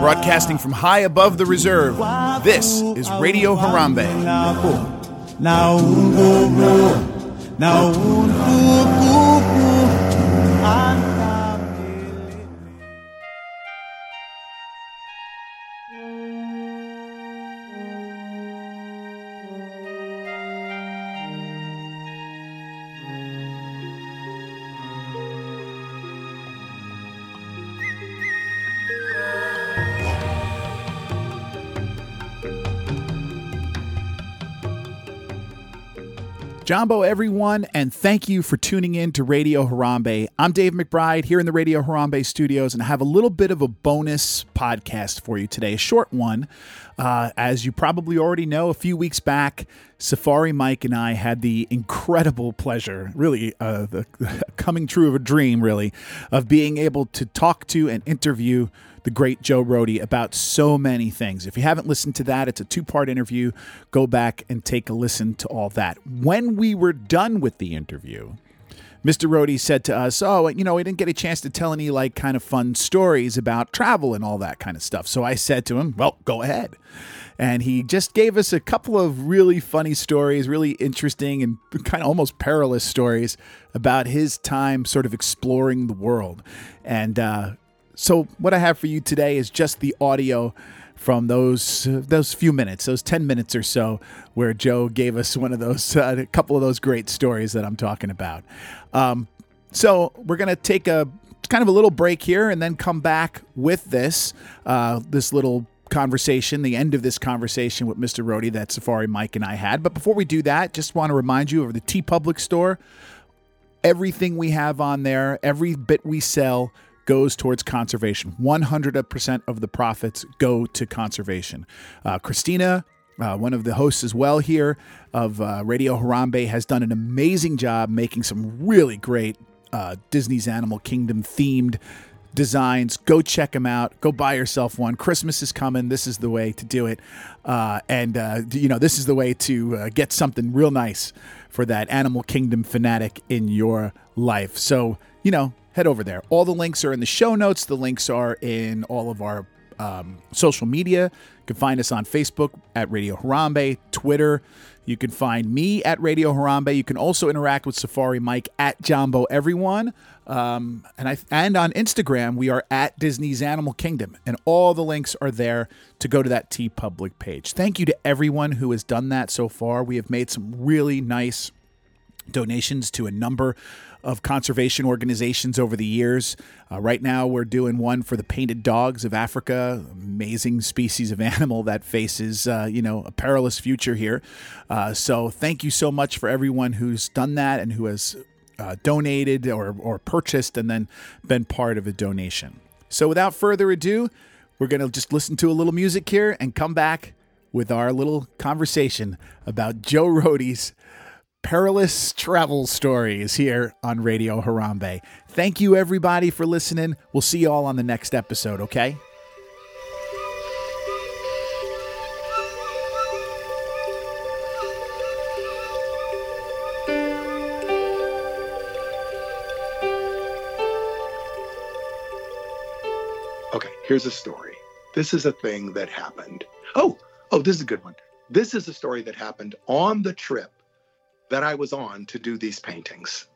Broadcasting from high above the reserve, this is Radio Harambe. Jambo, everyone, and thank you for tuning in to Radio Harambe. I'm Dave McBride here in the Radio Harambe studios, and I have a little bit of a bonus podcast for you today, a short one. Uh, as you probably already know, a few weeks back, Safari Mike and I had the incredible pleasure, really, uh, the coming true of a dream, really, of being able to talk to and interview the great Joe Rohde about so many things. If you haven't listened to that, it's a two part interview. Go back and take a listen to all that. When we were done with the interview, Mr. Rohde said to us, Oh, you know, we didn't get a chance to tell any like kind of fun stories about travel and all that kind of stuff. So I said to him, Well, go ahead. And he just gave us a couple of really funny stories, really interesting and kind of almost perilous stories about his time sort of exploring the world. And uh, so what I have for you today is just the audio from those uh, those few minutes, those ten minutes or so, where Joe gave us one of those, uh, a couple of those great stories that I'm talking about. Um, so we're gonna take a kind of a little break here, and then come back with this uh, this little conversation, the end of this conversation with Mr. Rohde that Safari Mike and I had. But before we do that, just want to remind you of the TeePublic store. Everything we have on there, every bit we sell goes towards conservation. 100% of the profits go to conservation. Uh, Christina, uh, one of the hosts as well here of uh, Radio Harambe, has done an amazing job making some really great uh, Disney's Animal Kingdom themed designs. Go check them out. Go buy yourself one. Christmas is coming. This is the way to do it. Uh, and, uh, you know, this is the way to uh, get something real nice for that Animal Kingdom fanatic in your life. So, you know, head over there. All the links are in the show notes. The links are in all of our um, social media. You can find us on Facebook at Radio Harambe, Twitter. You can find me at Radio Harambe. You can also interact with Safari Mike at Jambo Everyone. Um, and I and on Instagram we are at Disney's Animal Kingdom, and all the links are there to go to that TeePublic page. Thank you to everyone who has done that so far. We have made some really nice donations to a number of conservation organizations over the years. Uh, right now, we're doing one for the painted dogs of Africa, amazing species of animal that faces, uh, you know, a perilous future here. Uh, so, thank you so much for everyone who's done that and who has uh, donated or, or purchased and then been part of a donation. So, without further ado, we're going to just listen to a little music here and come back with our little conversation about Joe Rohde's perilous travel stories here on Radio Harambe. Thank you, everybody, for listening. We'll see you all on the next episode, okay? Okay, here's a story. This is a thing that happened. Oh, oh, this is a good one. This is a story that happened on the trip that I was on to do these paintings.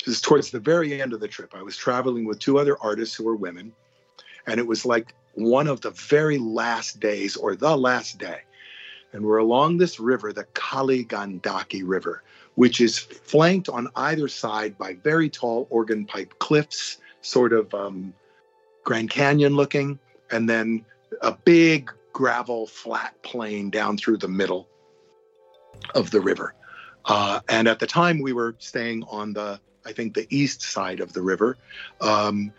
It was towards the very end of the trip. I was traveling with two other artists who were women, and it was like one of the very last days or the last day. And we're along this river, the Kali Gandaki River, which is flanked on either side by very tall organ pipe cliffs, sort of um, Grand Canyon looking, and then a big gravel flat plain down through the middle of the river. Uh, and at the time, we were staying on the, I think, the east side of the river. Um,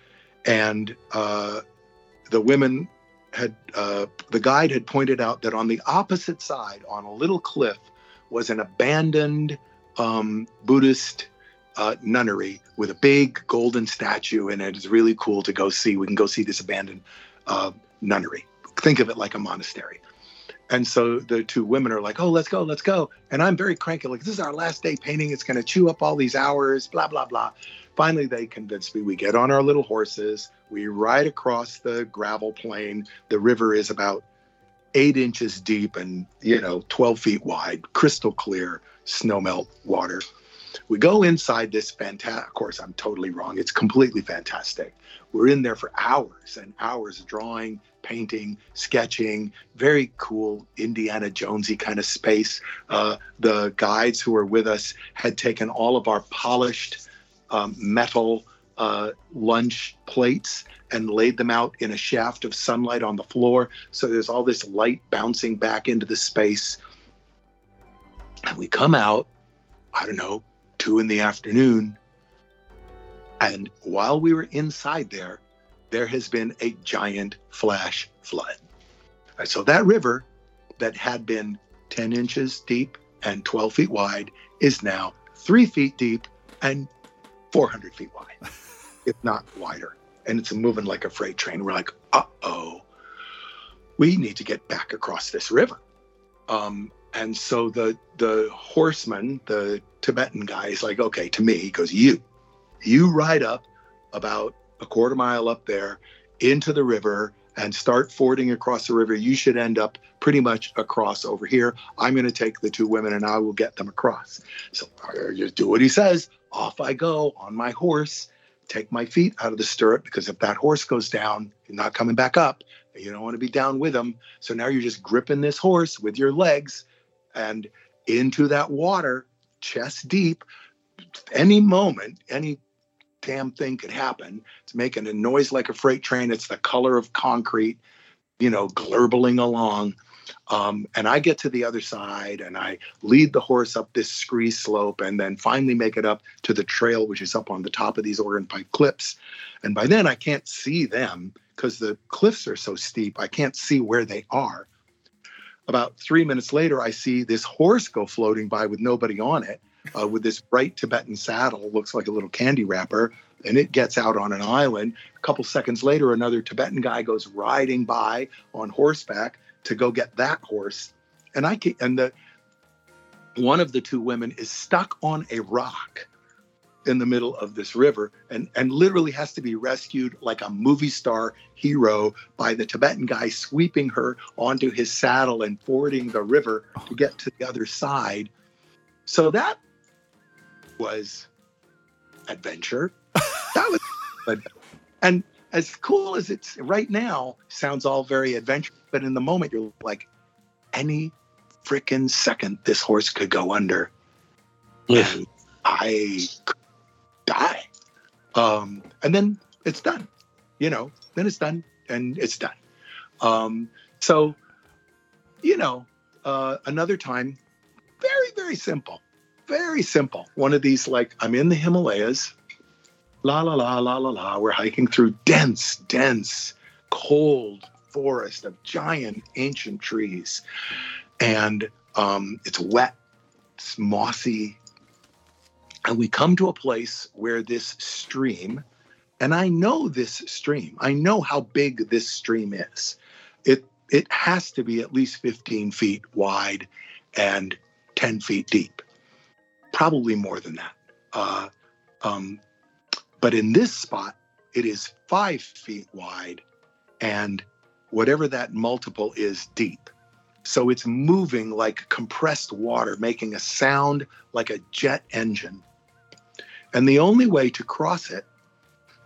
and uh, the women had, uh, the guide had pointed out that on the opposite side, on a little cliff, was an abandoned um, Buddhist uh, nunnery with a big golden statue and it is really cool to go see. We can go see this abandoned uh, nunnery. Think of it like a monastery. And so the two women are like, oh, let's go, let's go. And I'm very cranky, like, this is our last day painting. It's going to chew up all these hours, blah, blah, blah. Finally, they convince me. We get on our little horses. We ride across the gravel plain. The river is about eight inches deep and, you know, 12 feet wide, crystal clear snowmelt water. We go inside this fantastic, of course, I'm totally wrong. It's completely fantastic. We're in there for hours and hours drawing, painting, sketching, very cool Indiana Jonesy kind of space. Uh, the guides who were with us had taken all of our polished um, metal uh, lunch plates and laid them out in a shaft of sunlight on the floor. So there's all this light bouncing back into the space. And we come out, I don't know, two in the afternoon. And while we were inside there, there has been a giant flash flood. So that river that had been 10 inches deep and 12 feet wide is now three feet deep and 400 feet wide, if not wider. And it's moving like a freight train. We're like, uh oh, we need to get back across this river. Um, and so the the horseman, the Tibetan guy, is like, okay, to me, he goes, you, you ride up about a quarter mile up there into the river and start fording across the river. You should end up pretty much across over here. I'm going to take the two women and I will get them across. So uh, I just do what he says. Off I go on my horse, take my feet out of the stirrup because if that horse goes down, you're not coming back up. You don't want to be down with him. So now you're just gripping this horse with your legs and into that water, chest deep. Any moment, any damn thing could happen. It's making a noise like a freight train. It's the color of concrete, you know, glurbling along. Um, and I get to the other side and I lead the horse up this scree slope and then finally make it up to the trail, which is up on the top of these Organ Pipe cliffs. And by then I can't see them because the cliffs are so steep. I can't see where they are. About three minutes later, I see this horse go floating by with nobody on it, uh, with this bright Tibetan saddle, looks like a little candy wrapper, and it gets out on an island. A couple seconds later, another Tibetan guy goes riding by on horseback to go get that horse, and I can, and the one of the two women is stuck on a rock in the middle of this river and, and literally has to be rescued like a movie star hero by the Tibetan guy sweeping her onto his saddle and fording the river to get to the other side. So that was adventure. That was but and as cool as it's right now, sounds all very adventurous, but in the moment you're like, any freaking second this horse could go under. Yeah. And I die. Um, and then it's done. You know, then it's done and it's done. Um, so, you know, uh, another time, very, very simple. Very simple. One of these, like, I'm in the Himalayas, la, la, la, la, la, la. We're hiking through dense, dense, cold forest of giant ancient trees. And um, it's wet, it's mossy, and we come to a place where this stream, and I know this stream, I know how big this stream is. It it has to be at least 15 feet wide and 10 feet deep, probably more than that. Uh, um, but in this spot, it is five feet wide and whatever that multiple is deep. So it's moving like compressed water, making a sound like a jet engine and the only way to cross it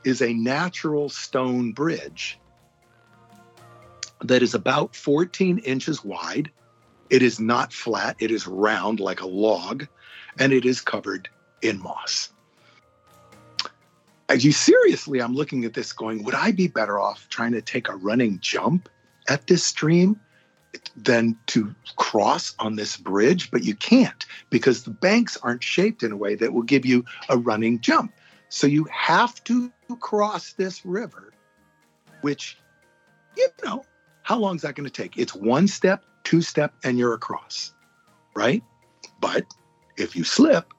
is a natural stone bridge that is about 14 inches wide. It is not flat, it is round like a log, and it is covered in moss. As you seriously, I'm looking at this going, would I be better off trying to take a running jump at this stream than to cross on this bridge, but you can't because the banks aren't shaped in a way that will give you a running jump. So you have to cross this river, which, you know, how long is that going to take? It's one step, two step, and you're across, right? But if you slip,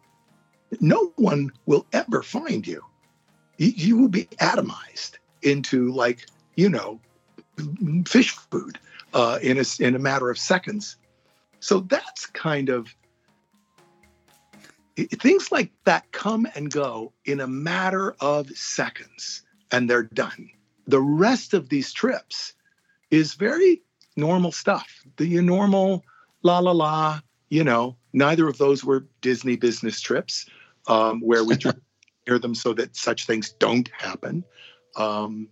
no one will ever find you. You, will be atomized into like, you know, fish food uh, in, a, in a matter of seconds. So that's kind of things like that come and go in a matter of seconds and they're done. The rest of these trips is very normal stuff. The normal la la la, you know, neither of those were Disney business trips um, where we hear them so that such things don't happen. Um,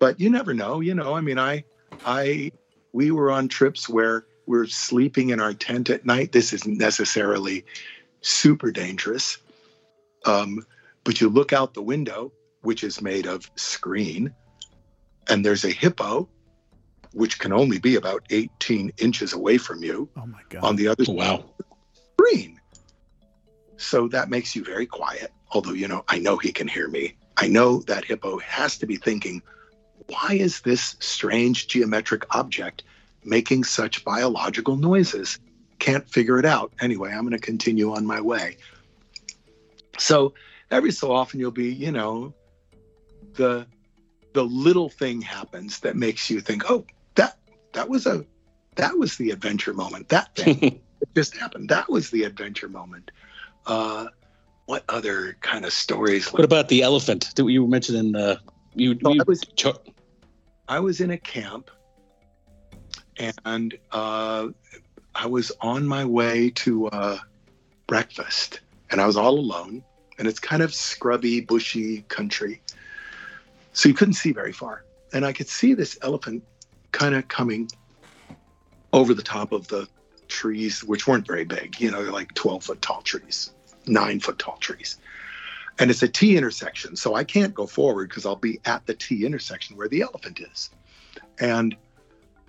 but you never know, you know. I mean, I, I, we were on trips where we're sleeping in our tent at night. This isn't necessarily super dangerous. Um, but you look out the window, which is made of screen, and there's a hippo, which can only be about 18 inches away from you. Oh my God. On the other oh, wow. screen. So that makes you very quiet. Although, you know, I know he can hear me. I know that hippo has to be thinking, why is this strange geometric object making such biological noises? can't figure it out. Anyway, I'm going to continue on my way. So every so often you'll be, you know, the the little thing happens that makes you think, oh, that was a that was the adventure moment. That thing just happened. That was the adventure moment. Uh, what other kind of stories? What about the elephant that you mentioned in the you? Oh, you I was I was in a camp, and uh, I was on my way to uh, breakfast and I was all alone. And it's kind of scrubby, bushy country. So you couldn't see very far. And I could see this elephant kind of coming over the top of the trees, which weren't very big. You know, they're like 12 foot tall trees, nine foot tall trees. And it's a T intersection. So I can't go forward because I'll be at the T intersection where the elephant is. And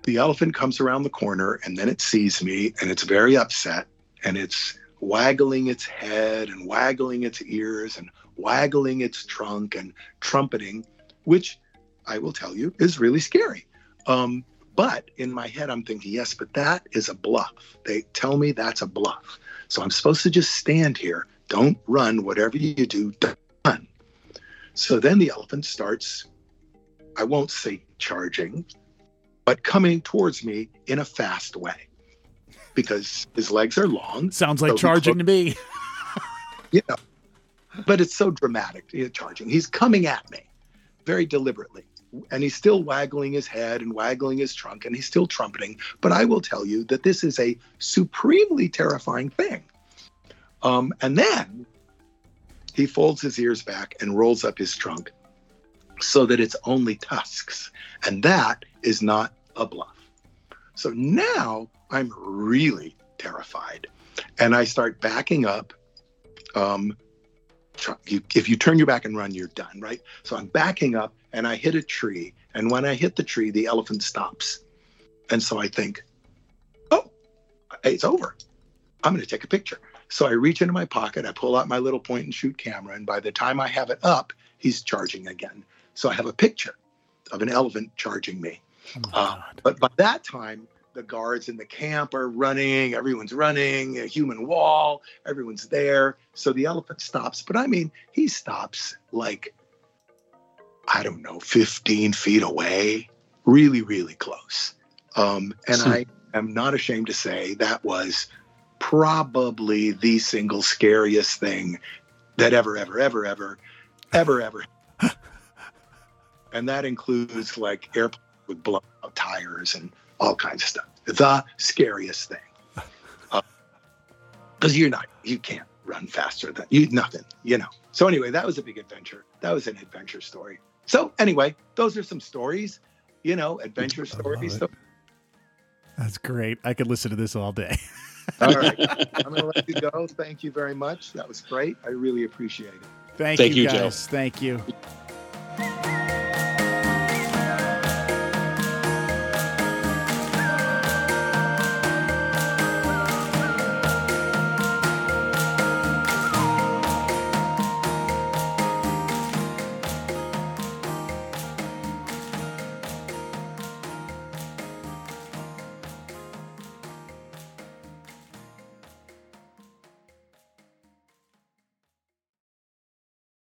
the elephant comes around the corner and then it sees me and it's very upset and it's waggling its head and waggling its ears and waggling its trunk and trumpeting, which I will tell you is really scary. Um, but in my head, I'm thinking, yes, but that is a bluff. They tell me that's a bluff. So I'm supposed to just stand here. Don't run. Whatever you do, done. So then the elephant starts, I won't say charging, but coming towards me in a fast way because his legs are long. Sounds like so charging to me. yeah. But it's so dramatic, charging. He's coming at me very deliberately. And he's still waggling his head and waggling his trunk and he's still trumpeting. But I will tell you that this is a supremely terrifying thing. Um, and then he folds his ears back and rolls up his trunk so that it's only tusks. And that is not a bluff. So now I'm really terrified. And I start backing up. Um, if you turn your back and run, you're done, right? So I'm backing up and I hit a tree. And when I hit the tree, the elephant stops. And so I think, oh, it's over. I'm going to take a picture. So I reach into my pocket, I pull out my little point and shoot camera. And by the time I have it up, he's charging again. So I have a picture of an elephant charging me. Oh uh, but by that time, the guards in the camp are running, everyone's running, a human wall, everyone's there. So the elephant stops. But I mean, he stops like, I don't know, 15 feet away, really, really close. Um, and I am not ashamed to say that was probably the single scariest thing that ever, ever, ever, ever, ever, ever. and that includes like airplanes with blown out tires and all kinds of stuff. The scariest thing. Because uh, you're not, you can't run faster than you, nothing, you know. So, anyway, that was a big adventure. That was an adventure story. So, anyway, those are some stories, you know, adventure stories. So, That's great. I could listen to this all day. all right. I'm going to let you go. Thank you very much. That was great. I really appreciate it. Thank, Thank you, you, guys. Joe. Thank you.